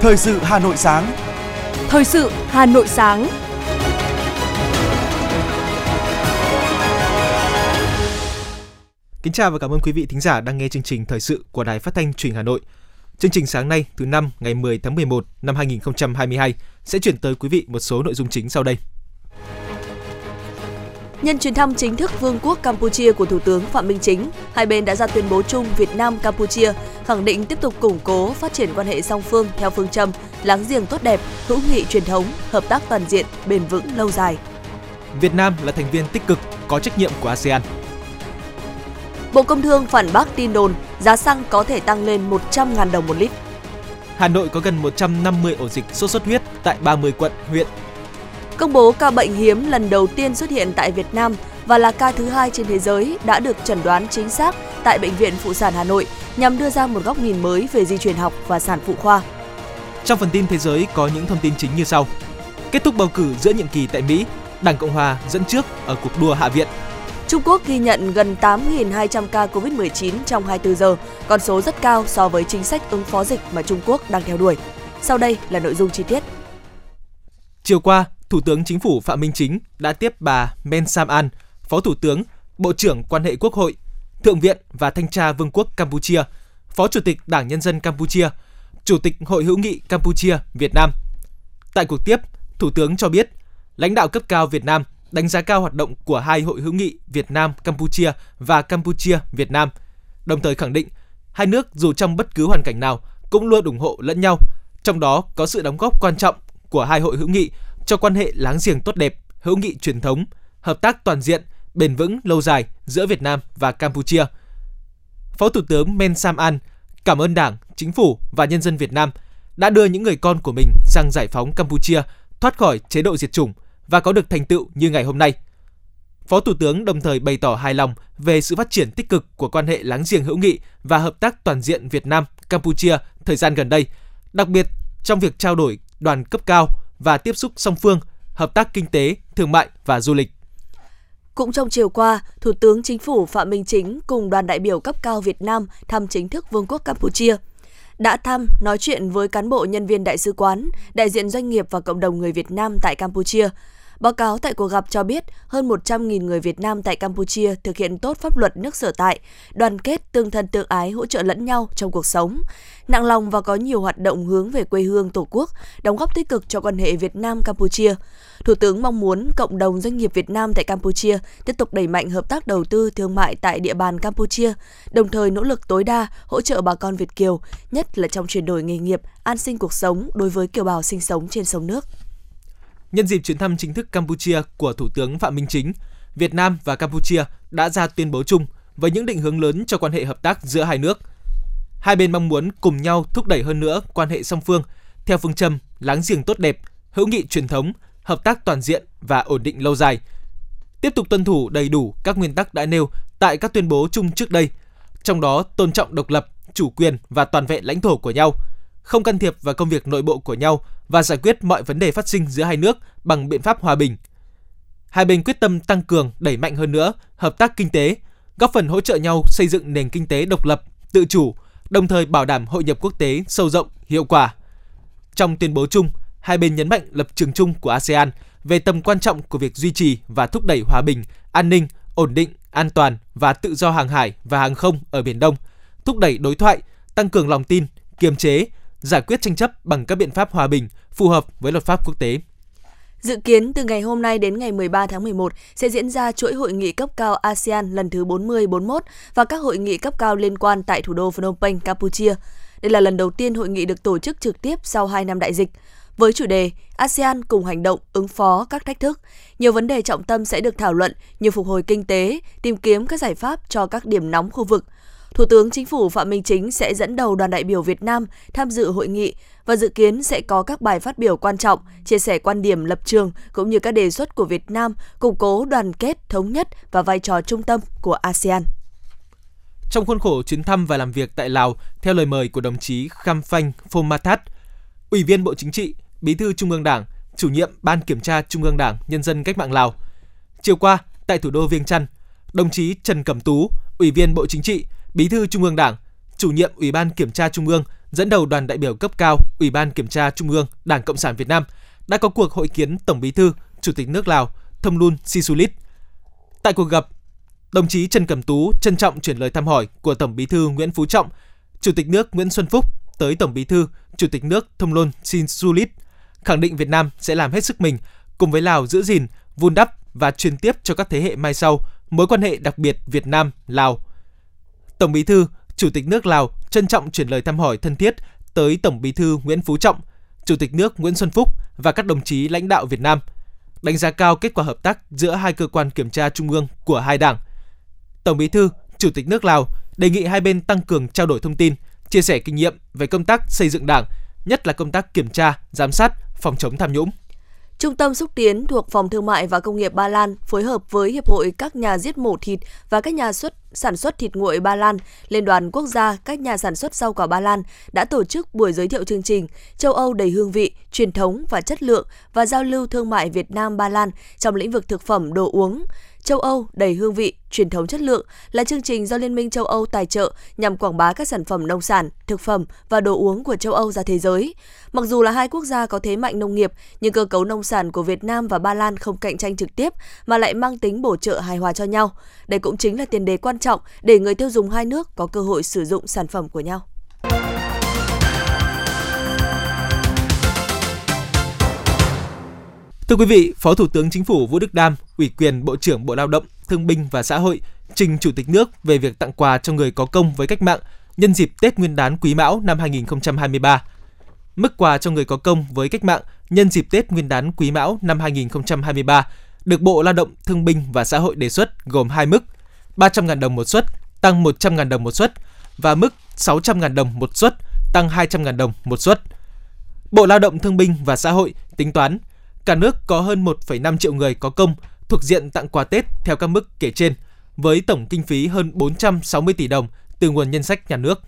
Thời sự Hà Nội sáng. Thời sự Hà Nội sáng. Kính chào và cảm ơn quý vị thính giả đang nghe chương trình Thời sự của Đài Phát thanh Truyền hình Hà Nội. Chương trình sáng nay thứ năm ngày 10 tháng 11 năm 2022 sẽ chuyển tới quý vị một số nội dung chính sau đây. Nhân chuyến thăm chính thức Vương quốc Campuchia của Thủ tướng Phạm Minh Chính, hai bên đã ra tuyên bố chung Việt Nam Campuchia khẳng định tiếp tục củng cố phát triển quan hệ song phương theo phương châm láng giềng tốt đẹp, hữu nghị truyền thống, hợp tác toàn diện, bền vững lâu dài. Việt Nam là thành viên tích cực có trách nhiệm của ASEAN. Bộ Công Thương phản bác tin đồn giá xăng có thể tăng lên 100.000 đồng một lít. Hà Nội có gần 150 ổ dịch sốt xuất huyết tại 30 quận, huyện. Công bố ca bệnh hiếm lần đầu tiên xuất hiện tại Việt Nam và là ca thứ hai trên thế giới đã được chẩn đoán chính xác tại Bệnh viện Phụ sản Hà Nội nhằm đưa ra một góc nhìn mới về di truyền học và sản phụ khoa. Trong phần tin thế giới có những thông tin chính như sau. Kết thúc bầu cử giữa nhiệm kỳ tại Mỹ, Đảng Cộng hòa dẫn trước ở cuộc đua Hạ viện. Trung Quốc ghi nhận gần 8.200 ca COVID-19 trong 24 giờ, con số rất cao so với chính sách ứng phó dịch mà Trung Quốc đang theo đuổi. Sau đây là nội dung chi tiết. Chiều qua, Thủ tướng Chính phủ Phạm Minh Chính đã tiếp bà Men Sam An, Phó Thủ tướng, Bộ trưởng Quan hệ Quốc hội, Thượng viện và Thanh tra Vương quốc Campuchia, Phó Chủ tịch Đảng Nhân dân Campuchia, Chủ tịch Hội hữu nghị Campuchia Việt Nam. Tại cuộc tiếp, Thủ tướng cho biết, lãnh đạo cấp cao Việt Nam đánh giá cao hoạt động của hai hội hữu nghị Việt Nam Campuchia và Campuchia Việt Nam, đồng thời khẳng định hai nước dù trong bất cứ hoàn cảnh nào cũng luôn ủng hộ lẫn nhau, trong đó có sự đóng góp quan trọng của hai hội hữu nghị cho quan hệ láng giềng tốt đẹp, hữu nghị truyền thống, hợp tác toàn diện, bền vững lâu dài giữa Việt Nam và Campuchia. Phó Thủ tướng Men Sam An cảm ơn Đảng, Chính phủ và nhân dân Việt Nam đã đưa những người con của mình sang giải phóng Campuchia thoát khỏi chế độ diệt chủng và có được thành tựu như ngày hôm nay. Phó Thủ tướng đồng thời bày tỏ hài lòng về sự phát triển tích cực của quan hệ láng giềng hữu nghị và hợp tác toàn diện Việt Nam Campuchia thời gian gần đây, đặc biệt trong việc trao đổi đoàn cấp cao và tiếp xúc song phương, hợp tác kinh tế, thương mại và du lịch. Cũng trong chiều qua, Thủ tướng Chính phủ Phạm Minh Chính cùng đoàn đại biểu cấp cao Việt Nam thăm chính thức Vương quốc Campuchia. Đã thăm, nói chuyện với cán bộ nhân viên đại sứ quán, đại diện doanh nghiệp và cộng đồng người Việt Nam tại Campuchia – Báo cáo tại cuộc gặp cho biết hơn 100.000 người Việt Nam tại Campuchia thực hiện tốt pháp luật nước sở tại, đoàn kết, tương thân tương ái, hỗ trợ lẫn nhau trong cuộc sống, nặng lòng và có nhiều hoạt động hướng về quê hương Tổ quốc, đóng góp tích cực cho quan hệ Việt Nam-Campuchia. Thủ tướng mong muốn cộng đồng doanh nghiệp Việt Nam tại Campuchia tiếp tục đẩy mạnh hợp tác đầu tư thương mại tại địa bàn Campuchia, đồng thời nỗ lực tối đa hỗ trợ bà con Việt Kiều, nhất là trong chuyển đổi nghề nghiệp, an sinh cuộc sống đối với kiều bào sinh sống trên sông nước. Nhân dịp chuyến thăm chính thức Campuchia của Thủ tướng Phạm Minh Chính, Việt Nam và Campuchia đã ra tuyên bố chung với những định hướng lớn cho quan hệ hợp tác giữa hai nước. Hai bên mong muốn cùng nhau thúc đẩy hơn nữa quan hệ song phương theo phương châm láng giềng tốt đẹp, hữu nghị truyền thống, hợp tác toàn diện và ổn định lâu dài. Tiếp tục tuân thủ đầy đủ các nguyên tắc đã nêu tại các tuyên bố chung trước đây, trong đó tôn trọng độc lập, chủ quyền và toàn vẹn lãnh thổ của nhau – không can thiệp vào công việc nội bộ của nhau và giải quyết mọi vấn đề phát sinh giữa hai nước bằng biện pháp hòa bình. Hai bên quyết tâm tăng cường, đẩy mạnh hơn nữa hợp tác kinh tế, góp phần hỗ trợ nhau xây dựng nền kinh tế độc lập, tự chủ, đồng thời bảo đảm hội nhập quốc tế sâu rộng, hiệu quả. Trong tuyên bố chung, hai bên nhấn mạnh lập trường chung của ASEAN về tầm quan trọng của việc duy trì và thúc đẩy hòa bình, an ninh, ổn định, an toàn và tự do hàng hải và hàng không ở Biển Đông, thúc đẩy đối thoại, tăng cường lòng tin, kiềm chế, giải quyết tranh chấp bằng các biện pháp hòa bình phù hợp với luật pháp quốc tế. Dự kiến từ ngày hôm nay đến ngày 13 tháng 11 sẽ diễn ra chuỗi hội nghị cấp cao ASEAN lần thứ 40-41 và các hội nghị cấp cao liên quan tại thủ đô Phnom Penh, Campuchia. Đây là lần đầu tiên hội nghị được tổ chức trực tiếp sau 2 năm đại dịch. Với chủ đề ASEAN cùng hành động ứng phó các thách thức, nhiều vấn đề trọng tâm sẽ được thảo luận như phục hồi kinh tế, tìm kiếm các giải pháp cho các điểm nóng khu vực – Thủ tướng Chính phủ Phạm Minh Chính sẽ dẫn đầu đoàn đại biểu Việt Nam tham dự hội nghị và dự kiến sẽ có các bài phát biểu quan trọng, chia sẻ quan điểm lập trường cũng như các đề xuất của Việt Nam củng cố đoàn kết, thống nhất và vai trò trung tâm của ASEAN. Trong khuôn khổ chuyến thăm và làm việc tại Lào, theo lời mời của đồng chí Kham Phanh Phomatat, Ủy viên Bộ Chính trị, Bí thư Trung ương Đảng, chủ nhiệm Ban Kiểm tra Trung ương Đảng Nhân dân Cách mạng Lào. Chiều qua, tại thủ đô Viêng Chăn, đồng chí Trần Cẩm Tú, Ủy viên Bộ Chính trị, Bí thư Trung ương Đảng, chủ nhiệm Ủy ban Kiểm tra Trung ương dẫn đầu đoàn đại biểu cấp cao Ủy ban Kiểm tra Trung ương Đảng Cộng sản Việt Nam đã có cuộc hội kiến Tổng Bí thư, Chủ tịch nước Lào Thông Luân Sisulit. Tại cuộc gặp, đồng chí Trần Cẩm Tú trân trọng chuyển lời thăm hỏi của Tổng Bí thư Nguyễn Phú Trọng, Chủ tịch nước Nguyễn Xuân Phúc tới Tổng Bí thư, Chủ tịch nước Thông Luân Sisulit, khẳng định Việt Nam sẽ làm hết sức mình cùng với Lào giữ gìn, vun đắp và truyền tiếp cho các thế hệ mai sau mối quan hệ đặc biệt Việt Nam Lào. Tổng Bí thư, Chủ tịch nước Lào trân trọng chuyển lời thăm hỏi thân thiết tới Tổng Bí thư Nguyễn Phú Trọng, Chủ tịch nước Nguyễn Xuân Phúc và các đồng chí lãnh đạo Việt Nam. Đánh giá cao kết quả hợp tác giữa hai cơ quan kiểm tra trung ương của hai đảng. Tổng Bí thư, Chủ tịch nước Lào đề nghị hai bên tăng cường trao đổi thông tin, chia sẻ kinh nghiệm về công tác xây dựng Đảng, nhất là công tác kiểm tra, giám sát, phòng chống tham nhũng. Trung tâm xúc tiến thuộc Phòng Thương mại và Công nghiệp Ba Lan phối hợp với Hiệp hội các nhà giết mổ thịt và các nhà xuất sản xuất thịt nguội Ba Lan, Liên đoàn Quốc gia các nhà sản xuất rau quả Ba Lan đã tổ chức buổi giới thiệu chương trình Châu Âu đầy hương vị, truyền thống và chất lượng và giao lưu thương mại Việt Nam Ba Lan trong lĩnh vực thực phẩm đồ uống. Châu Âu đầy hương vị, truyền thống chất lượng là chương trình do Liên minh châu Âu tài trợ nhằm quảng bá các sản phẩm nông sản, thực phẩm và đồ uống của châu Âu ra thế giới. Mặc dù là hai quốc gia có thế mạnh nông nghiệp, nhưng cơ cấu nông sản của Việt Nam và Ba Lan không cạnh tranh trực tiếp mà lại mang tính bổ trợ hài hòa cho nhau. Đây cũng chính là tiền đề quan trọng để người tiêu dùng hai nước có cơ hội sử dụng sản phẩm của nhau. Thưa quý vị, Phó Thủ tướng Chính phủ Vũ Đức Đam, ủy quyền Bộ trưởng Bộ Lao động, Thương binh và Xã hội trình Chủ tịch nước về việc tặng quà cho người có công với cách mạng nhân dịp Tết Nguyên đán Quý Mão năm 2023. Mức quà cho người có công với cách mạng nhân dịp Tết Nguyên đán Quý Mão năm 2023 được Bộ Lao động, Thương binh và Xã hội đề xuất gồm hai mức: 300.000 đồng một suất, tăng 100.000 đồng một suất và mức 600.000 đồng một suất, tăng 200.000 đồng một suất. Bộ Lao động Thương binh và Xã hội tính toán cả nước có hơn 1,5 triệu người có công thuộc diện tặng quà Tết theo các mức kể trên, với tổng kinh phí hơn 460 tỷ đồng từ nguồn ngân sách nhà nước.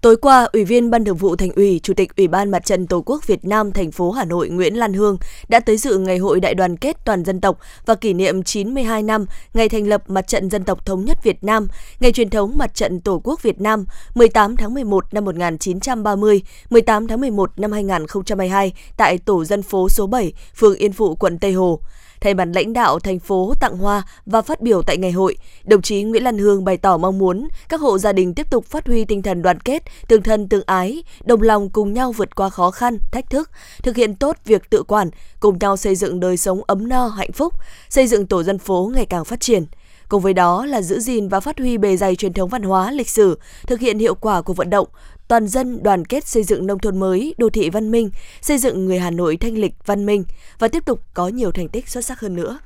Tối qua, Ủy viên Ban Thường vụ Thành ủy, Chủ tịch Ủy ban Mặt trận Tổ quốc Việt Nam thành phố Hà Nội Nguyễn Lan Hương đã tới dự Ngày hội Đại đoàn kết toàn dân tộc và kỷ niệm 92 năm ngày thành lập Mặt trận Dân tộc Thống nhất Việt Nam, ngày truyền thống Mặt trận Tổ quốc Việt Nam 18 tháng 11 năm 1930, 18 tháng 11 năm 2022 tại Tổ dân phố số 7, phường Yên Phụ, quận Tây Hồ. Thay mặt lãnh đạo thành phố tặng hoa và phát biểu tại ngày hội, đồng chí Nguyễn Lan Hương bày tỏ mong muốn các hộ gia đình tiếp tục phát huy tinh thần đoàn kết, tương thân tương ái, đồng lòng cùng nhau vượt qua khó khăn, thách thức, thực hiện tốt việc tự quản, cùng nhau xây dựng đời sống ấm no, hạnh phúc, xây dựng tổ dân phố ngày càng phát triển. Cùng với đó là giữ gìn và phát huy bề dày truyền thống văn hóa, lịch sử, thực hiện hiệu quả của vận động, toàn dân đoàn kết xây dựng nông thôn mới, đô thị văn minh, xây dựng người Hà Nội thanh lịch, văn minh và tiếp tục có nhiều thành tích xuất sắc hơn nữa.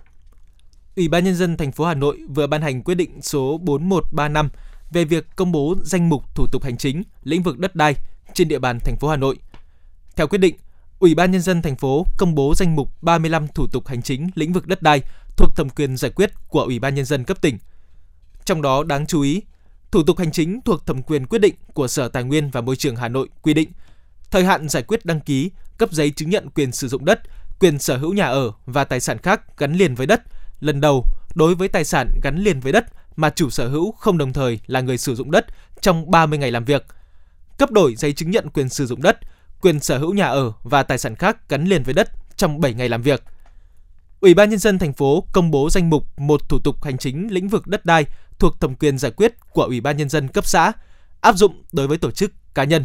Ủy ban nhân dân thành phố Hà Nội vừa ban hành quyết định số 4135 về việc công bố danh mục thủ tục hành chính lĩnh vực đất đai trên địa bàn thành phố Hà Nội. Theo quyết định, Ủy ban nhân dân thành phố công bố danh mục 35 thủ tục hành chính lĩnh vực đất đai thuộc thẩm quyền giải quyết của Ủy ban nhân dân cấp tỉnh. Trong đó đáng chú ý, thủ tục hành chính thuộc thẩm quyền quyết định của Sở Tài nguyên và Môi trường Hà Nội quy định thời hạn giải quyết đăng ký, cấp giấy chứng nhận quyền sử dụng đất, quyền sở hữu nhà ở và tài sản khác gắn liền với đất lần đầu đối với tài sản gắn liền với đất mà chủ sở hữu không đồng thời là người sử dụng đất trong 30 ngày làm việc. Cấp đổi giấy chứng nhận quyền sử dụng đất, quyền sở hữu nhà ở và tài sản khác gắn liền với đất trong 7 ngày làm việc. Ủy ban nhân dân thành phố công bố danh mục một thủ tục hành chính lĩnh vực đất đai thuộc thẩm quyền giải quyết của Ủy ban nhân dân cấp xã, áp dụng đối với tổ chức cá nhân.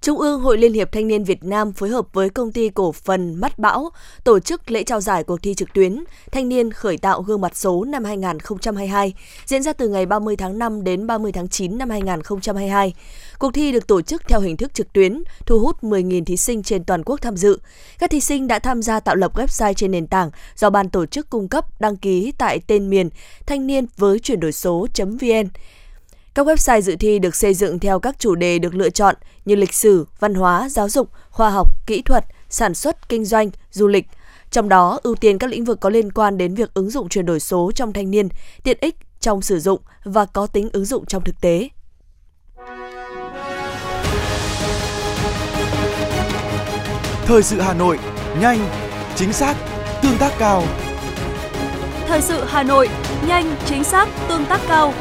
Trung ương Hội Liên hiệp Thanh niên Việt Nam phối hợp với công ty cổ phần Mắt Bão tổ chức lễ trao giải cuộc thi trực tuyến Thanh niên khởi tạo gương mặt số năm 2022 diễn ra từ ngày 30 tháng 5 đến 30 tháng 9 năm 2022. Cuộc thi được tổ chức theo hình thức trực tuyến, thu hút 10.000 thí sinh trên toàn quốc tham dự. Các thí sinh đã tham gia tạo lập website trên nền tảng do ban tổ chức cung cấp đăng ký tại tên miền thanh niên với chuyển đổi số.vn. Các website dự thi được xây dựng theo các chủ đề được lựa chọn như lịch sử, văn hóa, giáo dục, khoa học, kỹ thuật, sản xuất, kinh doanh, du lịch. Trong đó, ưu tiên các lĩnh vực có liên quan đến việc ứng dụng chuyển đổi số trong thanh niên, tiện ích trong sử dụng và có tính ứng dụng trong thực tế. Thời sự Hà Nội, nhanh, chính xác, tương tác cao. Thời sự Hà Nội, nhanh, chính xác, tương tác cao.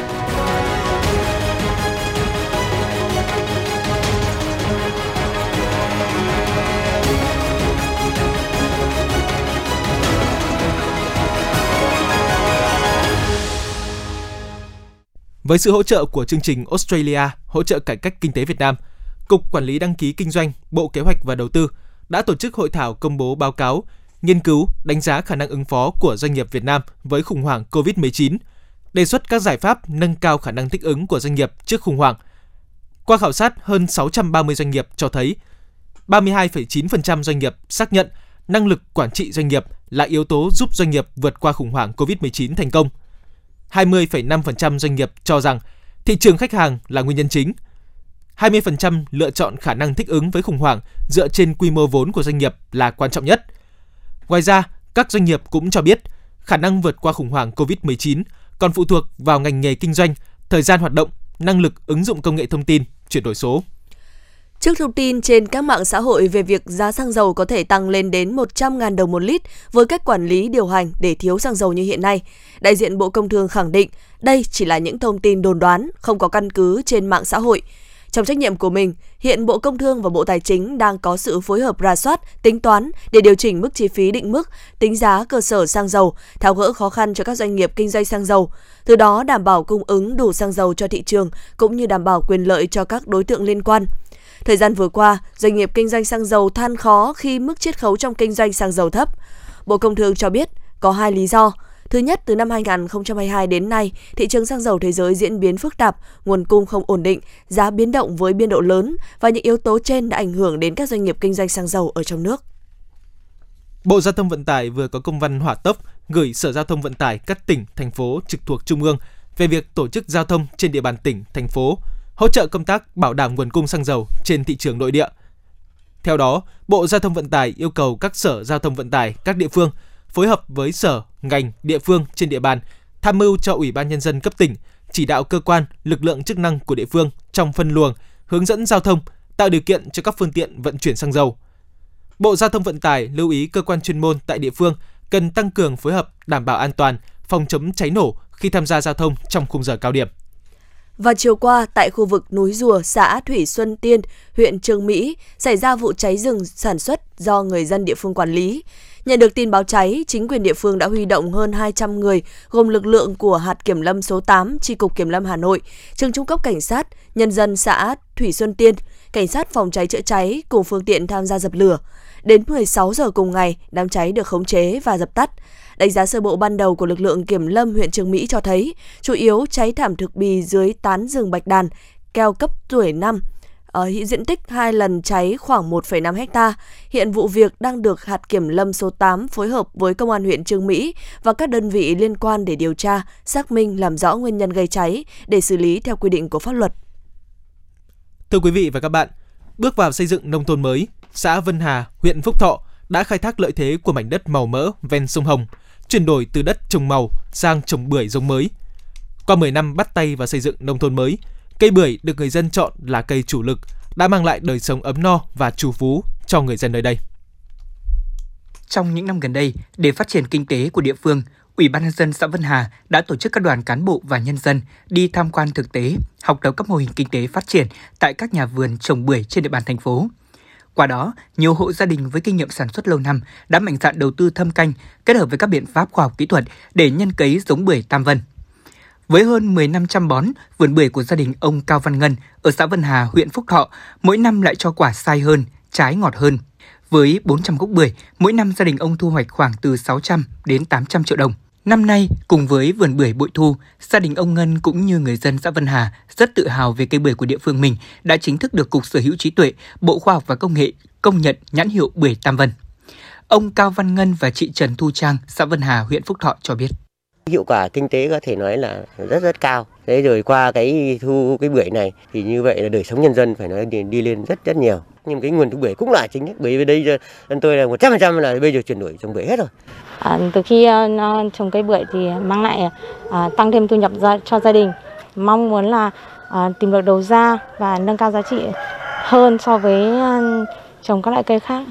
Với sự hỗ trợ của chương trình Australia hỗ trợ cải cách kinh tế Việt Nam, Cục Quản lý đăng ký kinh doanh, Bộ Kế hoạch và Đầu tư đã tổ chức hội thảo công bố báo cáo nghiên cứu, đánh giá khả năng ứng phó của doanh nghiệp Việt Nam với khủng hoảng COVID-19, đề xuất các giải pháp nâng cao khả năng thích ứng của doanh nghiệp trước khủng hoảng. Qua khảo sát hơn 630 doanh nghiệp cho thấy 32,9% doanh nghiệp xác nhận năng lực quản trị doanh nghiệp là yếu tố giúp doanh nghiệp vượt qua khủng hoảng COVID-19 thành công. 20,5% doanh nghiệp cho rằng thị trường khách hàng là nguyên nhân chính. 20% lựa chọn khả năng thích ứng với khủng hoảng dựa trên quy mô vốn của doanh nghiệp là quan trọng nhất. Ngoài ra, các doanh nghiệp cũng cho biết khả năng vượt qua khủng hoảng COVID-19 còn phụ thuộc vào ngành nghề kinh doanh, thời gian hoạt động, năng lực ứng dụng công nghệ thông tin, chuyển đổi số. Trước thông tin trên các mạng xã hội về việc giá xăng dầu có thể tăng lên đến 100.000 đồng một lít với cách quản lý điều hành để thiếu xăng dầu như hiện nay, đại diện Bộ Công Thương khẳng định đây chỉ là những thông tin đồn đoán, không có căn cứ trên mạng xã hội. Trong trách nhiệm của mình, hiện Bộ Công Thương và Bộ Tài chính đang có sự phối hợp ra soát, tính toán để điều chỉnh mức chi phí định mức, tính giá cơ sở xăng dầu, tháo gỡ khó khăn cho các doanh nghiệp kinh doanh xăng dầu, từ đó đảm bảo cung ứng đủ xăng dầu cho thị trường cũng như đảm bảo quyền lợi cho các đối tượng liên quan. Thời gian vừa qua, doanh nghiệp kinh doanh xăng dầu than khó khi mức chiết khấu trong kinh doanh xăng dầu thấp. Bộ Công Thương cho biết có hai lý do. Thứ nhất, từ năm 2022 đến nay, thị trường xăng dầu thế giới diễn biến phức tạp, nguồn cung không ổn định, giá biến động với biên độ lớn và những yếu tố trên đã ảnh hưởng đến các doanh nghiệp kinh doanh xăng dầu ở trong nước. Bộ Giao thông Vận tải vừa có công văn hỏa tốc gửi Sở Giao thông Vận tải các tỉnh, thành phố trực thuộc Trung ương về việc tổ chức giao thông trên địa bàn tỉnh, thành phố, hỗ trợ công tác bảo đảm nguồn cung xăng dầu trên thị trường nội địa. Theo đó, Bộ Giao thông Vận tải yêu cầu các sở giao thông vận tải các địa phương phối hợp với sở, ngành, địa phương trên địa bàn tham mưu cho Ủy ban nhân dân cấp tỉnh chỉ đạo cơ quan, lực lượng chức năng của địa phương trong phân luồng, hướng dẫn giao thông, tạo điều kiện cho các phương tiện vận chuyển xăng dầu. Bộ Giao thông Vận tải lưu ý cơ quan chuyên môn tại địa phương cần tăng cường phối hợp đảm bảo an toàn, phòng chống cháy nổ khi tham gia giao thông trong khung giờ cao điểm. Vào chiều qua, tại khu vực núi Rùa, xã Thủy Xuân Tiên, huyện Trương Mỹ, xảy ra vụ cháy rừng sản xuất do người dân địa phương quản lý. Nhận được tin báo cháy, chính quyền địa phương đã huy động hơn 200 người, gồm lực lượng của hạt kiểm lâm số 8, Tri cục Kiểm lâm Hà Nội, trường trung cấp cảnh sát, nhân dân xã Thủy Xuân Tiên, cảnh sát phòng cháy chữa cháy cùng phương tiện tham gia dập lửa. Đến 16 giờ cùng ngày, đám cháy được khống chế và dập tắt. Đánh giá sơ bộ ban đầu của lực lượng kiểm lâm huyện Trường Mỹ cho thấy, chủ yếu cháy thảm thực bì dưới tán rừng bạch đàn, keo cấp tuổi năm, ở diện tích hai lần cháy khoảng 1,5 hecta. Hiện vụ việc đang được hạt kiểm lâm số 8 phối hợp với công an huyện Trương Mỹ và các đơn vị liên quan để điều tra, xác minh làm rõ nguyên nhân gây cháy để xử lý theo quy định của pháp luật. Thưa quý vị và các bạn, bước vào xây dựng nông thôn mới, xã Vân Hà, huyện Phúc Thọ đã khai thác lợi thế của mảnh đất màu mỡ ven sông Hồng, chuyển đổi từ đất trồng màu sang trồng bưởi giống mới. Qua 10 năm bắt tay vào xây dựng nông thôn mới, cây bưởi được người dân chọn là cây chủ lực, đã mang lại đời sống ấm no và trù phú cho người dân nơi đây. Trong những năm gần đây, để phát triển kinh tế của địa phương, Ủy ban nhân dân xã Vân Hà đã tổ chức các đoàn cán bộ và nhân dân đi tham quan thực tế, học tập các mô hình kinh tế phát triển tại các nhà vườn trồng bưởi trên địa bàn thành phố. Qua đó, nhiều hộ gia đình với kinh nghiệm sản xuất lâu năm đã mạnh dạn đầu tư thâm canh kết hợp với các biện pháp khoa học kỹ thuật để nhân cấy giống bưởi Tam Vân. Với hơn 10 năm chăm bón, vườn bưởi của gia đình ông Cao Văn Ngân ở xã Vân Hà, huyện Phúc Thọ mỗi năm lại cho quả sai hơn, trái ngọt hơn. Với 400 gốc bưởi, mỗi năm gia đình ông thu hoạch khoảng từ 600 đến 800 triệu đồng. Năm nay, cùng với vườn bưởi bội thu, gia đình ông Ngân cũng như người dân xã Vân Hà rất tự hào về cây bưởi của địa phương mình đã chính thức được Cục Sở hữu trí tuệ, Bộ Khoa học và Công nghệ công nhận nhãn hiệu bưởi Tam Vân. Ông Cao Văn Ngân và chị Trần Thu Trang, xã Vân Hà, huyện Phúc Thọ cho biết. Hiệu quả kinh tế có thể nói là rất rất cao. Thế rồi qua cái thu cái bưởi này thì như vậy là đời sống nhân dân phải nói đi, đi lên rất rất nhiều. Nhưng cái nguồn thu bưởi cũng là chính đấy. Bởi vì đây dân tôi là 100% là bây giờ chuyển đổi trồng bưởi hết rồi. À, từ khi uh, trồng cây bưởi thì mang lại uh, tăng thêm thu nhập ra, cho gia đình. Mong muốn là uh, tìm được đầu ra và nâng cao giá trị hơn so với uh, trồng các loại cây khác.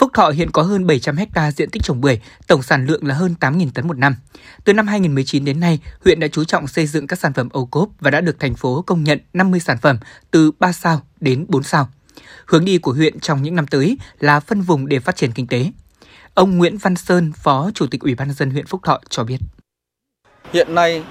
Phúc Thọ hiện có hơn 700 ha diện tích trồng bưởi, tổng sản lượng là hơn 8.000 tấn một năm. Từ năm 2019 đến nay, huyện đã chú trọng xây dựng các sản phẩm ô cốp và đã được thành phố công nhận 50 sản phẩm từ 3 sao đến 4 sao. Hướng đi của huyện trong những năm tới là phân vùng để phát triển kinh tế. Ông Nguyễn Văn Sơn, Phó Chủ tịch Ủy ban nhân dân huyện Phúc Thọ cho biết. Hiện nay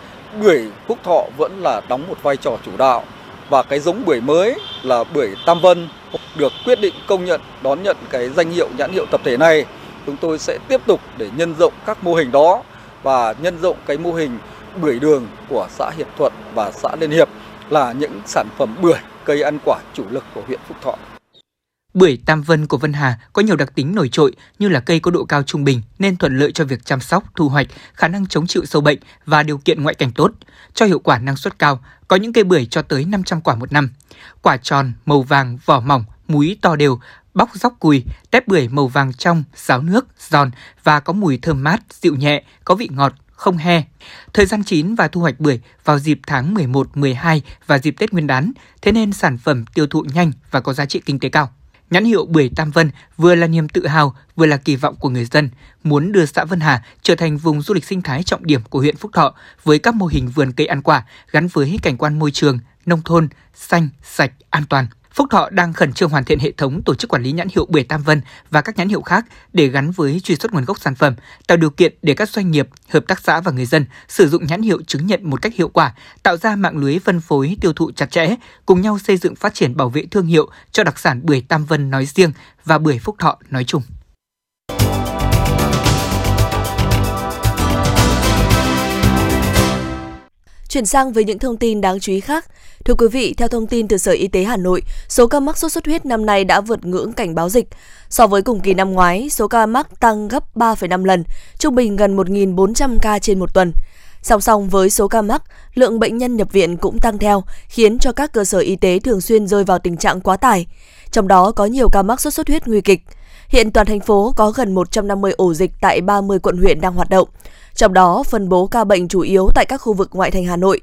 bưởi Phúc Thọ vẫn là đóng một vai trò chủ đạo và cái giống bưởi mới là bưởi Tam Vân được quyết định công nhận đón nhận cái danh hiệu nhãn hiệu tập thể này. Chúng tôi sẽ tiếp tục để nhân rộng các mô hình đó và nhân rộng cái mô hình bưởi đường của xã Hiệp Thuận và xã Liên Hiệp là những sản phẩm bưởi cây ăn quả chủ lực của huyện Phúc Thọ. Bưởi Tam Vân của Vân Hà có nhiều đặc tính nổi trội như là cây có độ cao trung bình nên thuận lợi cho việc chăm sóc, thu hoạch, khả năng chống chịu sâu bệnh và điều kiện ngoại cảnh tốt, cho hiệu quả năng suất cao, có những cây bưởi cho tới 500 quả một năm. Quả tròn, màu vàng, vỏ mỏng, múi to đều, bóc róc cùi, tép bưởi màu vàng trong, ráo nước, giòn và có mùi thơm mát, dịu nhẹ, có vị ngọt, không he. Thời gian chín và thu hoạch bưởi vào dịp tháng 11, 12 và dịp Tết Nguyên đán, thế nên sản phẩm tiêu thụ nhanh và có giá trị kinh tế cao. Nhãn hiệu bưởi Tam Vân vừa là niềm tự hào, vừa là kỳ vọng của người dân, muốn đưa xã Vân Hà trở thành vùng du lịch sinh thái trọng điểm của huyện Phúc Thọ với các mô hình vườn cây ăn quả gắn với cảnh quan môi trường, nông thôn, xanh, sạch, an toàn. Phúc Thọ đang khẩn trương hoàn thiện hệ thống tổ chức quản lý nhãn hiệu bưởi Tam Vân và các nhãn hiệu khác để gắn với truy xuất nguồn gốc sản phẩm, tạo điều kiện để các doanh nghiệp, hợp tác xã và người dân sử dụng nhãn hiệu chứng nhận một cách hiệu quả, tạo ra mạng lưới phân phối tiêu thụ chặt chẽ, cùng nhau xây dựng phát triển bảo vệ thương hiệu cho đặc sản bưởi Tam Vân nói riêng và bưởi Phúc Thọ nói chung. Chuyển sang với những thông tin đáng chú ý khác. Thưa quý vị, theo thông tin từ Sở Y tế Hà Nội, số ca mắc sốt xuất huyết năm nay đã vượt ngưỡng cảnh báo dịch. So với cùng kỳ năm ngoái, số ca mắc tăng gấp 3,5 lần, trung bình gần 1.400 ca trên một tuần. Song song với số ca mắc, lượng bệnh nhân nhập viện cũng tăng theo, khiến cho các cơ sở y tế thường xuyên rơi vào tình trạng quá tải. Trong đó có nhiều ca mắc sốt xuất huyết nguy kịch. Hiện toàn thành phố có gần 150 ổ dịch tại 30 quận huyện đang hoạt động. Trong đó, phân bố ca bệnh chủ yếu tại các khu vực ngoại thành Hà Nội.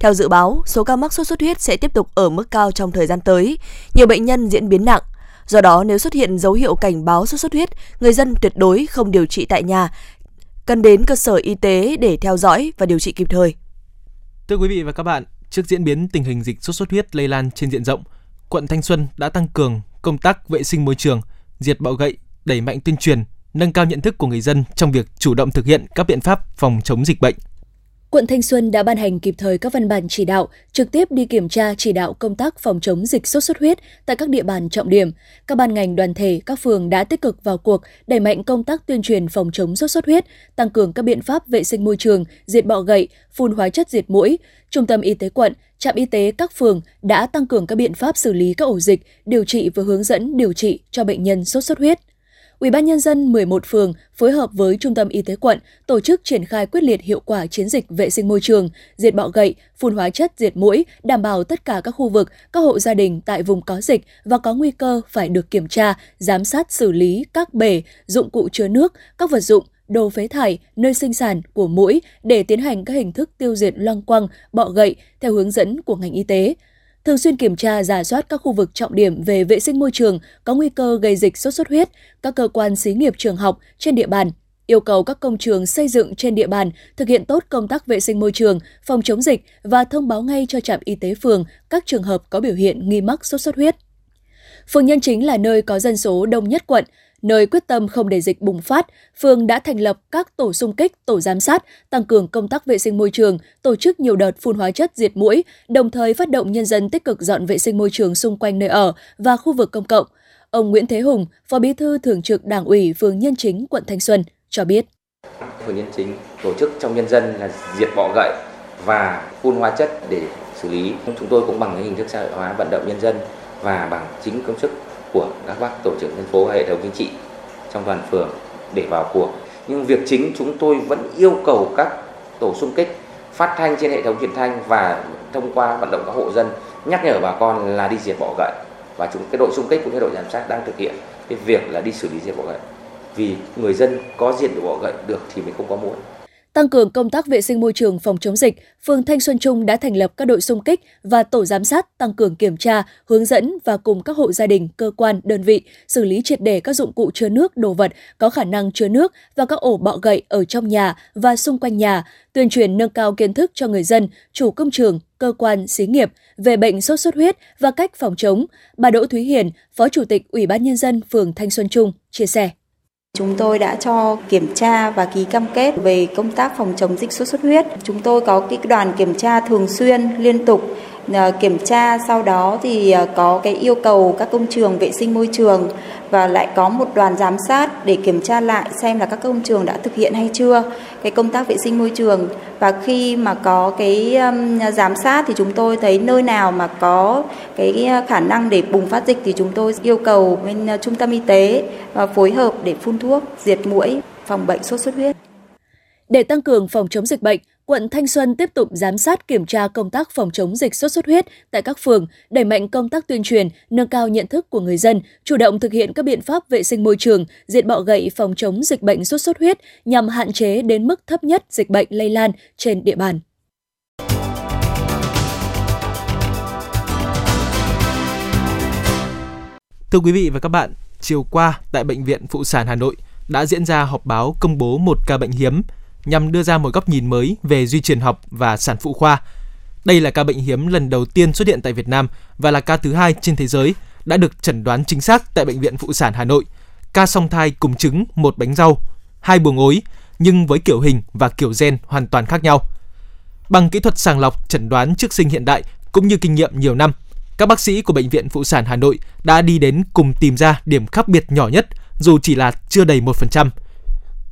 Theo dự báo, số ca mắc sốt xuất huyết sẽ tiếp tục ở mức cao trong thời gian tới. Nhiều bệnh nhân diễn biến nặng. Do đó, nếu xuất hiện dấu hiệu cảnh báo sốt xuất huyết, người dân tuyệt đối không điều trị tại nhà, cần đến cơ sở y tế để theo dõi và điều trị kịp thời. Thưa quý vị và các bạn, trước diễn biến tình hình dịch sốt xuất huyết lây lan trên diện rộng, quận Thanh Xuân đã tăng cường công tác vệ sinh môi trường, diệt bọ gậy, đẩy mạnh tuyên truyền, nâng cao nhận thức của người dân trong việc chủ động thực hiện các biện pháp phòng chống dịch bệnh. Quận Thanh Xuân đã ban hành kịp thời các văn bản chỉ đạo, trực tiếp đi kiểm tra chỉ đạo công tác phòng chống dịch sốt xuất huyết tại các địa bàn trọng điểm. Các ban ngành đoàn thể, các phường đã tích cực vào cuộc, đẩy mạnh công tác tuyên truyền phòng chống sốt xuất huyết, tăng cường các biện pháp vệ sinh môi trường, diệt bọ gậy, phun hóa chất diệt mũi. Trung tâm y tế quận, trạm y tế các phường đã tăng cường các biện pháp xử lý các ổ dịch, điều trị và hướng dẫn điều trị cho bệnh nhân sốt xuất huyết. Ủy ban nhân dân 11 phường phối hợp với Trung tâm Y tế quận tổ chức triển khai quyết liệt hiệu quả chiến dịch vệ sinh môi trường, diệt bọ gậy, phun hóa chất diệt mũi, đảm bảo tất cả các khu vực, các hộ gia đình tại vùng có dịch và có nguy cơ phải được kiểm tra, giám sát xử lý các bể, dụng cụ chứa nước, các vật dụng đồ phế thải, nơi sinh sản của mũi để tiến hành các hình thức tiêu diệt loang quăng, bọ gậy theo hướng dẫn của ngành y tế thường xuyên kiểm tra giả soát các khu vực trọng điểm về vệ sinh môi trường có nguy cơ gây dịch sốt xuất huyết, các cơ quan xí nghiệp trường học trên địa bàn, yêu cầu các công trường xây dựng trên địa bàn thực hiện tốt công tác vệ sinh môi trường, phòng chống dịch và thông báo ngay cho trạm y tế phường các trường hợp có biểu hiện nghi mắc sốt xuất huyết. Phường Nhân Chính là nơi có dân số đông nhất quận, nơi quyết tâm không để dịch bùng phát, phường đã thành lập các tổ xung kích, tổ giám sát, tăng cường công tác vệ sinh môi trường, tổ chức nhiều đợt phun hóa chất diệt mũi, đồng thời phát động nhân dân tích cực dọn vệ sinh môi trường xung quanh nơi ở và khu vực công cộng. Ông Nguyễn Thế Hùng, Phó Bí thư Thường trực Đảng ủy phường Nhân Chính, quận Thanh Xuân cho biết. Phường Nhân Chính tổ chức trong nhân dân là diệt bọ gậy và phun hóa chất để xử lý. Chúng tôi cũng bằng hình thức xã hội hóa vận động nhân dân và bằng chính công sức của các bác tổ trưởng dân phố và hệ thống chính trị trong toàn phường để vào cuộc. Nhưng việc chính chúng tôi vẫn yêu cầu các tổ xung kích phát thanh trên hệ thống truyền thanh và thông qua vận động các hộ dân nhắc nhở bà con là đi diệt bọ gậy. Và chúng, cái đội xung kích cũng như đội giám sát đang thực hiện cái việc là đi xử lý diệt bọ gậy. Vì người dân có diệt được bọ gậy được thì mình không có muốn Tăng cường công tác vệ sinh môi trường phòng chống dịch, phường Thanh Xuân Trung đã thành lập các đội xung kích và tổ giám sát tăng cường kiểm tra, hướng dẫn và cùng các hộ gia đình, cơ quan, đơn vị xử lý triệt để các dụng cụ chứa nước, đồ vật có khả năng chứa nước và các ổ bọ gậy ở trong nhà và xung quanh nhà, tuyên truyền nâng cao kiến thức cho người dân, chủ công trường, cơ quan, xí nghiệp về bệnh sốt xuất huyết và cách phòng chống. Bà Đỗ Thúy Hiền, Phó Chủ tịch Ủy ban Nhân dân phường Thanh Xuân Trung, chia sẻ. Chúng tôi đã cho kiểm tra và ký cam kết về công tác phòng chống dịch sốt xuất huyết. Chúng tôi có cái đoàn kiểm tra thường xuyên, liên tục Ờ, kiểm tra sau đó thì ờ, có cái yêu cầu các công trường vệ sinh môi trường và lại có một đoàn giám sát để kiểm tra lại xem là các công trường đã thực hiện hay chưa cái công tác vệ sinh môi trường và khi mà có cái giám sát thì chúng tôi thấy nơi nào mà có cái ờ, khả năng để bùng phát dịch thì chúng tôi yêu cầu bên trung tâm y tế phối hợp để phun thuốc diệt mũi phòng bệnh sốt xuất huyết. Để tăng cường phòng chống dịch bệnh, quận Thanh Xuân tiếp tục giám sát kiểm tra công tác phòng chống dịch sốt xuất huyết tại các phường, đẩy mạnh công tác tuyên truyền, nâng cao nhận thức của người dân, chủ động thực hiện các biện pháp vệ sinh môi trường, diệt bọ gậy phòng chống dịch bệnh sốt xuất huyết nhằm hạn chế đến mức thấp nhất dịch bệnh lây lan trên địa bàn. Thưa quý vị và các bạn, chiều qua tại Bệnh viện Phụ sản Hà Nội đã diễn ra họp báo công bố một ca bệnh hiếm nhằm đưa ra một góc nhìn mới về duy truyền học và sản phụ khoa. Đây là ca bệnh hiếm lần đầu tiên xuất hiện tại Việt Nam và là ca thứ hai trên thế giới đã được chẩn đoán chính xác tại Bệnh viện Phụ sản Hà Nội. Ca song thai cùng trứng một bánh rau, hai buồng ối, nhưng với kiểu hình và kiểu gen hoàn toàn khác nhau. Bằng kỹ thuật sàng lọc chẩn đoán trước sinh hiện đại cũng như kinh nghiệm nhiều năm, các bác sĩ của Bệnh viện Phụ sản Hà Nội đã đi đến cùng tìm ra điểm khác biệt nhỏ nhất dù chỉ là chưa đầy 1%.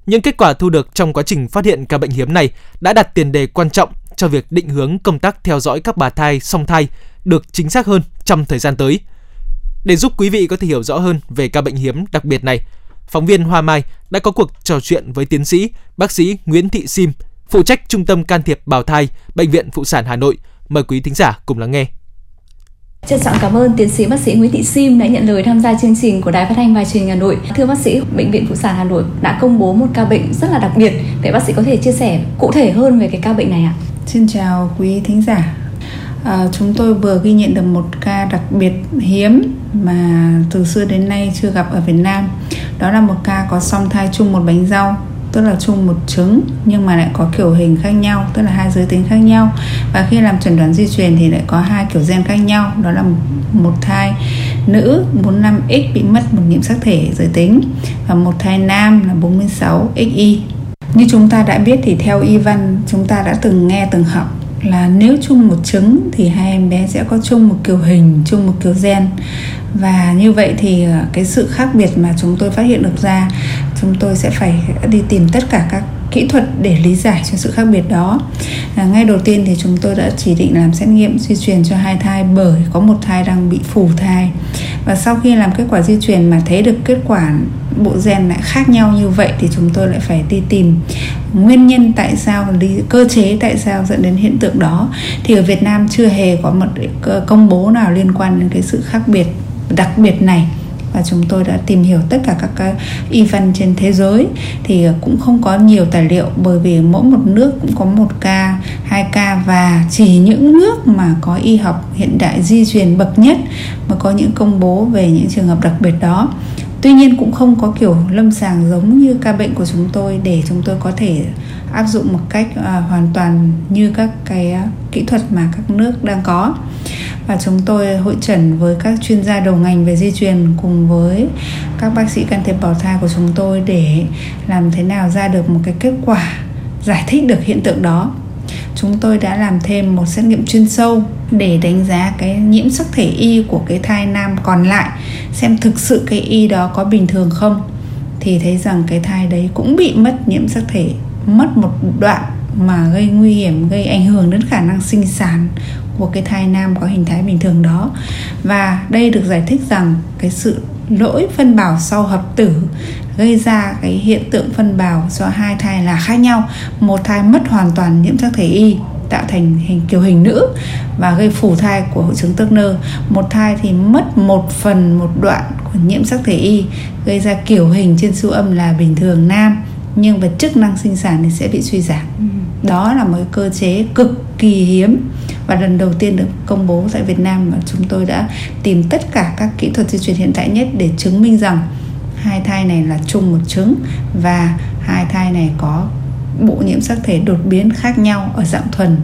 Những kết quả thu được trong quá trình phát hiện ca bệnh hiếm này đã đặt tiền đề quan trọng cho việc định hướng công tác theo dõi các bà thai song thai được chính xác hơn trong thời gian tới. Để giúp quý vị có thể hiểu rõ hơn về ca bệnh hiếm đặc biệt này, phóng viên Hoa Mai đã có cuộc trò chuyện với tiến sĩ bác sĩ Nguyễn Thị Sim, phụ trách Trung tâm Can thiệp Bào thai, Bệnh viện Phụ sản Hà Nội. Mời quý thính giả cùng lắng nghe. Trân trọng cảm ơn tiến sĩ bác sĩ Nguyễn Thị Sim đã nhận lời tham gia chương trình của Đài Phát thanh và Truyền hình Hà Nội. Thưa bác sĩ, Bệnh viện Phụ sản Hà Nội đã công bố một ca bệnh rất là đặc biệt. Vậy bác sĩ có thể chia sẻ cụ thể hơn về cái ca bệnh này ạ? Xin chào quý thính giả. À, chúng tôi vừa ghi nhận được một ca đặc biệt hiếm mà từ xưa đến nay chưa gặp ở Việt Nam. Đó là một ca có song thai chung một bánh rau tức là chung một trứng nhưng mà lại có kiểu hình khác nhau tức là hai giới tính khác nhau. Và khi làm chẩn đoán di truyền thì lại có hai kiểu gen khác nhau đó là một thai nữ 45X bị mất một nhiễm sắc thể giới tính và một thai nam là 46XY như chúng ta đã biết thì theo y văn chúng ta đã từng nghe từng học là nếu chung một trứng thì hai em bé sẽ có chung một kiểu hình, chung một kiểu gen. Và như vậy thì ờ, cái sự khác biệt mà chúng tôi phát hiện được ra chúng tôi sẽ phải đi tìm tất cả các kỹ thuật để lý giải cho sự khác biệt đó. À, ngay đầu tiên thì chúng tôi đã chỉ định làm xét nghiệm di truyền cho hai thai bởi có một thai đang bị phủ thai. Và sau khi làm kết quả di truyền mà thấy được kết quả bộ gen lại khác nhau như vậy thì chúng tôi lại phải đi tìm nguyên nhân tại sao lý cơ chế tại sao dẫn đến hiện tượng đó. Thì ở Việt Nam chưa hề có một công bố nào liên quan đến cái sự khác biệt đặc biệt này và chúng tôi đã tìm hiểu tất cả các cái y văn trên thế giới. Thì ờ, cũng không có nhiều tài liệu bởi vì mỗi một nước cũng có một ca hai ca và chỉ những nước mà có y học hiện đại di truyền bậc nhất mà có những công bố về những trường hợp đặc biệt đó. Tuy nhiên cũng không có kiểu lâm sàng giống như ca bệnh của chúng tôi để chúng tôi có thể áp dụng một cách uh, hoàn toàn như các cái uh, kỹ thuật mà các nước đang có và chúng tôi hội trần với các chuyên gia đầu ngành về di truyền cùng với các bác sĩ can thiệp bào thai của chúng tôi để làm thế nào ra được một cái kết quả giải thích được hiện tượng đó. Chúng tôi đã làm thêm một xét nghiệm chuyên sâu để đánh giá cái nhiễm sắc thể y của cái thai nam còn lại, xem thực sự cái y đó có bình thường không. Thì thấy rằng cái thai đấy cũng bị mất nhiễm sắc thể, mất một đoạn mà gây nguy hiểm, gây ảnh hưởng đến khả năng sinh sản của cái thai nam có hình thái bình thường đó. Và đây được giải thích rằng cái sự lỗi phân bào sau hợp tử gây ra cái hiện tượng phân bào do hai thai là khác nhau. Một thai mất hoàn toàn nhiễm sắc thể y tạo thành hình kiểu hình nữ và gây phủ thai của hội chứng Turner một thai thì mất một phần một đoạn của nhiễm sắc thể y gây ra kiểu hình trên siêu âm là bình thường nam nhưng về chức năng sinh sản thì sẽ bị suy giảm. Ừ. đó là một cơ chế cực kỳ hiếm và lần đầu tiên được công bố tại Việt Nam và chúng tôi đã tìm tất cả các kỹ thuật di truyền hiện tại nhất để chứng minh rằng hai thai này là chung một trứng và hai thai này có bộ nhiễm sắc thể đột biến khác nhau ở dạng thuần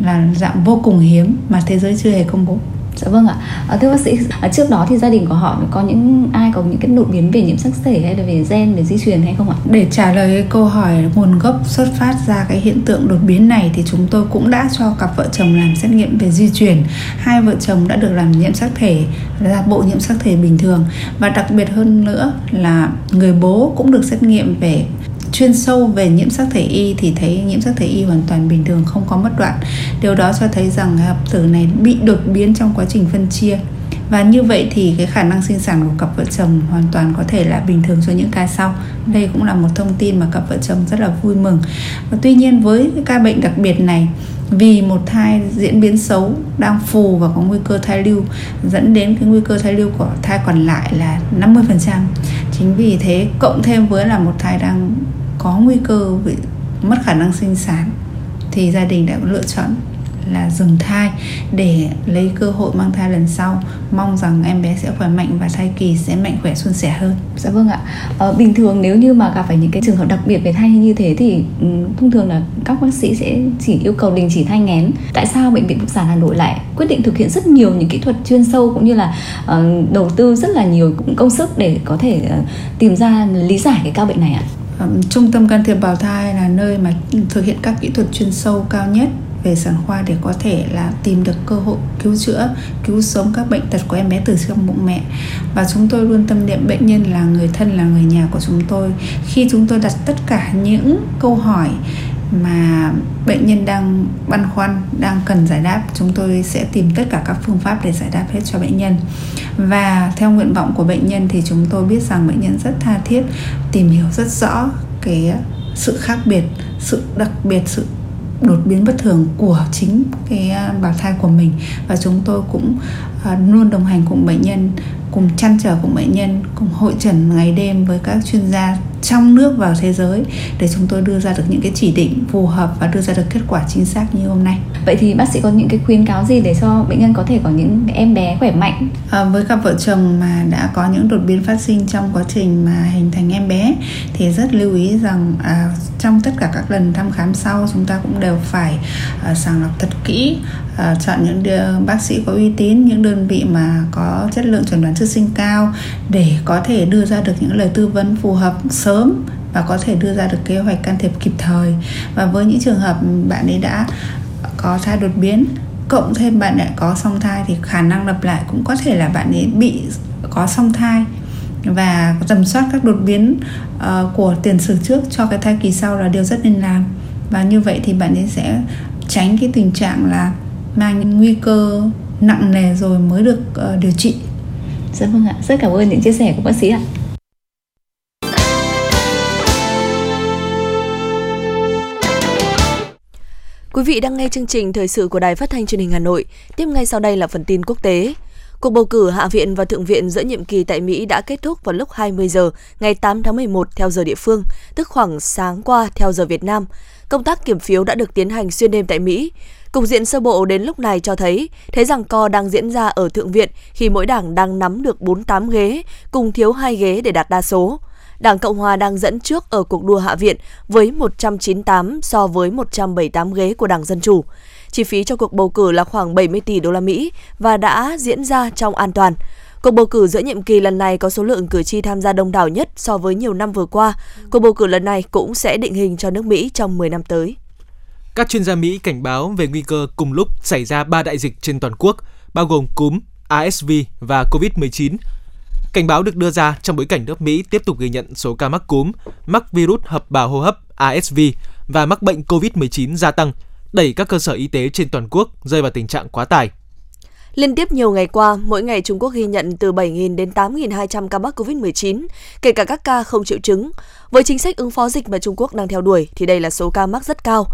là dạng vô cùng hiếm mà thế giới chưa hề công bố. Dạ vâng ạ. À, thưa bác sĩ, à, trước đó thì gia đình của họ có những ai có những cái đột biến về nhiễm sắc thể hay là về gen, về di truyền hay không ạ? Để trả lời cái câu hỏi nguồn gốc xuất phát ra cái hiện tượng đột biến này thì chúng tôi cũng đã cho cặp vợ chồng làm xét nghiệm về di truyền. Hai vợ chồng đã được làm nhiễm sắc thể là bộ nhiễm sắc thể bình thường và đặc biệt hơn nữa là người bố cũng được xét nghiệm về chuyên sâu về nhiễm sắc thể y thì thấy nhiễm sắc thể y hoàn toàn bình thường, không có mất đoạn. Điều đó cho thấy rằng hợp tử này bị đột biến trong quá trình phân chia. Và như vậy thì cái khả năng sinh sản của cặp vợ chồng hoàn toàn có thể là bình thường cho những ca sau. Đây cũng là một thông tin mà cặp vợ chồng rất là vui mừng. Và tuy nhiên với cái ca bệnh đặc biệt này, vì một thai diễn biến xấu đang phù và có nguy cơ thai lưu, dẫn đến cái nguy cơ thai lưu của, thai còn lại là 50% chính vì thế, cộng thêm với là một thai đang có nguy cơ bị mất khả năng sinh sản, thì gia đình đã lựa chọn là dừng thai để lấy cơ hội mang thai lần sau. Mong rằng em bé sẽ khỏe mạnh và thai kỳ sẽ mạnh khỏe suôn sẻ hơn. Dạ vâng ạ. Ờ, bình thường nếu như mà gặp phải những cái trường hợp đặc biệt về thai như thế thì um, thông thường là các bác sĩ sẽ chỉ yêu cầu đình chỉ thai nghén tại sao bệnh viện phụ sản hà nội lại quyết định thực hiện rất nhiều những kỹ thuật chuyên sâu cũng như là uh, đầu tư rất là nhiều công sức để có thể uh, tìm ra lý giải cái ca bệnh này ạ? Trung tâm can thiệp bào thai là nơi mà thực hiện các kỹ thuật chuyên sâu cao nhất về sản khoa để có thể là tìm được cơ hội cứu chữa, cứu sống các bệnh tật của em bé từ trong bụng mẹ. Và chúng tôi luôn tâm niệm bệnh nhân là người thân là người nhà của chúng tôi. Khi chúng tôi đặt tất cả những câu hỏi mà bệnh nhân đang băn khoăn đang cần giải đáp chúng tôi sẽ tìm tất cả các phương pháp để giải đáp hết cho bệnh nhân và theo nguyện vọng của bệnh nhân thì chúng tôi biết rằng bệnh nhân rất tha thiết tìm hiểu rất rõ cái sự khác biệt sự đặc biệt sự đột biến bất thường của chính cái à, bào thai của mình. Và chúng tôi cũng à, luôn đồng hành cùng bệnh nhân, cùng chăn trở cùng bệnh nhân, cùng hội trần ngày đêm với các chuyên gia trong nước và thế giới để chúng tôi đưa ra được những cái chỉ định phù hợp và đưa ra được kết quả chính xác như hôm nay. Vậy thì bác sĩ có những cái khuyến cáo gì để cho bệnh nhân có thể có những em bé khỏe mạnh? À, với cặp vợ chồng mà đã có những đột biến phát sinh trong quá trình mà hình thành em bé thì rất lưu ý rằng à, trong tất cả các lần thăm khám sau chúng ta cũng đều phải à, sàng lọc thật kỹ à, chọn những bác sĩ có uy tín những đơn vị mà có chất lượng chuẩn đoán trước sinh cao để có thể đưa ra được những lời tư vấn phù hợp sớm và có thể đưa ra được kế hoạch can thiệp kịp thời. Và với những trường hợp bạn ấy đã có thai đột biến cộng thêm bạn lại có song thai thì khả năng lặp lại cũng có thể là bạn ấy bị có song thai và tầm soát các đột biến uh, của tiền sử trước cho cái thai kỳ sau là điều rất nên làm. Và như vậy thì bạn ấy sẽ tránh cái tình trạng là mang nguy cơ nặng nề rồi mới được uh, điều trị. Dạ vâng ạ, rất cảm ơn những chia sẻ của bác sĩ ạ. Quý vị đang nghe chương trình thời sự của Đài Phát thanh Truyền hình Hà Nội. Tiếp ngay sau đây là phần tin quốc tế. Cuộc bầu cử Hạ viện và Thượng viện giữa nhiệm kỳ tại Mỹ đã kết thúc vào lúc 20 giờ ngày 8 tháng 11 theo giờ địa phương, tức khoảng sáng qua theo giờ Việt Nam. Công tác kiểm phiếu đã được tiến hành xuyên đêm tại Mỹ. Cục diện sơ bộ đến lúc này cho thấy thế rằng co đang diễn ra ở Thượng viện khi mỗi đảng đang nắm được 48 ghế, cùng thiếu 2 ghế để đạt đa số. Đảng Cộng Hòa đang dẫn trước ở cuộc đua Hạ viện với 198 so với 178 ghế của Đảng Dân Chủ. Chi phí cho cuộc bầu cử là khoảng 70 tỷ đô la Mỹ và đã diễn ra trong an toàn. Cuộc bầu cử giữa nhiệm kỳ lần này có số lượng cử tri tham gia đông đảo nhất so với nhiều năm vừa qua. Cuộc bầu cử lần này cũng sẽ định hình cho nước Mỹ trong 10 năm tới. Các chuyên gia Mỹ cảnh báo về nguy cơ cùng lúc xảy ra ba đại dịch trên toàn quốc, bao gồm cúm, ASV và COVID-19. Cảnh báo được đưa ra trong bối cảnh nước Mỹ tiếp tục ghi nhận số ca mắc cúm, mắc virus hợp bào hô hấp ASV và mắc bệnh COVID-19 gia tăng, đẩy các cơ sở y tế trên toàn quốc rơi vào tình trạng quá tải. Liên tiếp nhiều ngày qua, mỗi ngày Trung Quốc ghi nhận từ 7.000 đến 8.200 ca mắc COVID-19, kể cả các ca không triệu chứng. Với chính sách ứng phó dịch mà Trung Quốc đang theo đuổi thì đây là số ca mắc rất cao.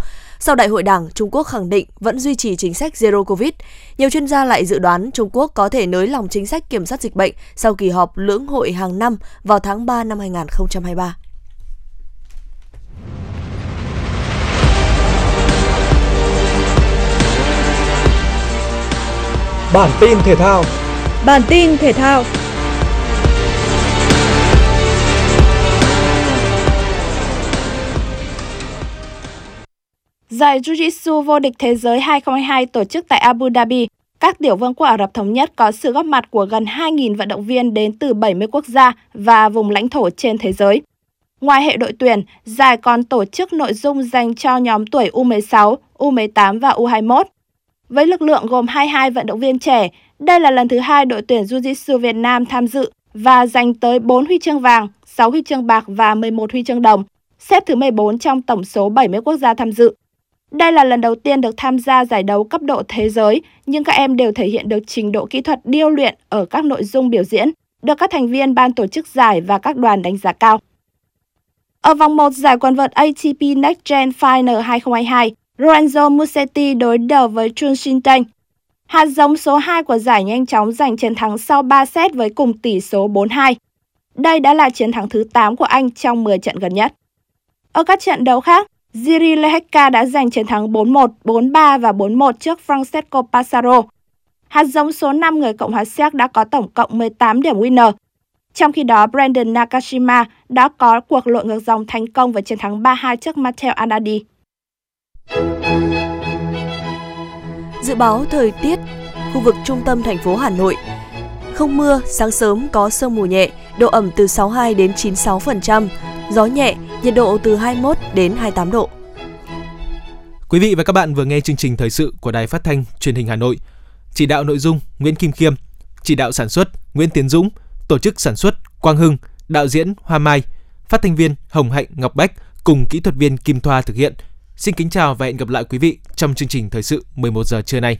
Sau đại hội đảng, Trung Quốc khẳng định vẫn duy trì chính sách Zero Covid. Nhiều chuyên gia lại dự đoán Trung Quốc có thể nới lỏng chính sách kiểm soát dịch bệnh sau kỳ họp lưỡng hội hàng năm vào tháng 3 năm 2023. Bản tin thể thao Bản tin thể thao Giải Jiu-Jitsu vô địch thế giới 2022 tổ chức tại Abu Dhabi. các tiểu vương quốc Ả Rập Thống Nhất có sự góp mặt của gần 2.000 vận động viên đến từ 70 quốc gia và vùng lãnh thổ trên thế giới. Ngoài hệ đội tuyển, giải còn tổ chức nội dung dành cho nhóm tuổi U16, U18 và U21. Với lực lượng gồm 22 vận động viên trẻ, đây là lần thứ hai đội tuyển Jiu-Jitsu Việt Nam tham dự và giành tới 4 huy chương vàng, 6 huy chương bạc và 11 huy chương đồng, xếp thứ 14 trong tổng số 70 quốc gia tham dự. Đây là lần đầu tiên được tham gia giải đấu cấp độ thế giới, nhưng các em đều thể hiện được trình độ kỹ thuật điêu luyện ở các nội dung biểu diễn, được các thành viên ban tổ chức giải và các đoàn đánh giá cao. Ở vòng 1 giải quần vợt ATP Next Gen Final 2022, Lorenzo Musetti đối đầu với Chun Shin-teng. Hạt giống số 2 của giải nhanh chóng giành chiến thắng sau 3 set với cùng tỷ số 4-2. Đây đã là chiến thắng thứ 8 của anh trong 10 trận gần nhất. Ở các trận đấu khác, Jiri Lehecka đã giành chiến thắng 4-1, 4-3 và 4-1 trước Francesco Passaro. Hạt giống số 5 người Cộng hòa Séc đã có tổng cộng 18 điểm winner. Trong khi đó, Brandon Nakashima đã có cuộc lội ngược dòng thành công với chiến thắng 3-2 trước Matteo Anadi. Dự báo thời tiết khu vực trung tâm thành phố Hà Nội không mưa, sáng sớm có sương mù nhẹ, độ ẩm từ 62 đến 96%, gió nhẹ, nhiệt độ từ 21 đến 28 độ. Quý vị và các bạn vừa nghe chương trình thời sự của Đài Phát thanh Truyền hình Hà Nội. Chỉ đạo nội dung Nguyễn Kim Khiêm, chỉ đạo sản xuất Nguyễn Tiến Dũng, tổ chức sản xuất Quang Hưng, đạo diễn Hoa Mai, phát thanh viên Hồng Hạnh Ngọc Bách cùng kỹ thuật viên Kim Thoa thực hiện. Xin kính chào và hẹn gặp lại quý vị trong chương trình thời sự 11 giờ trưa nay.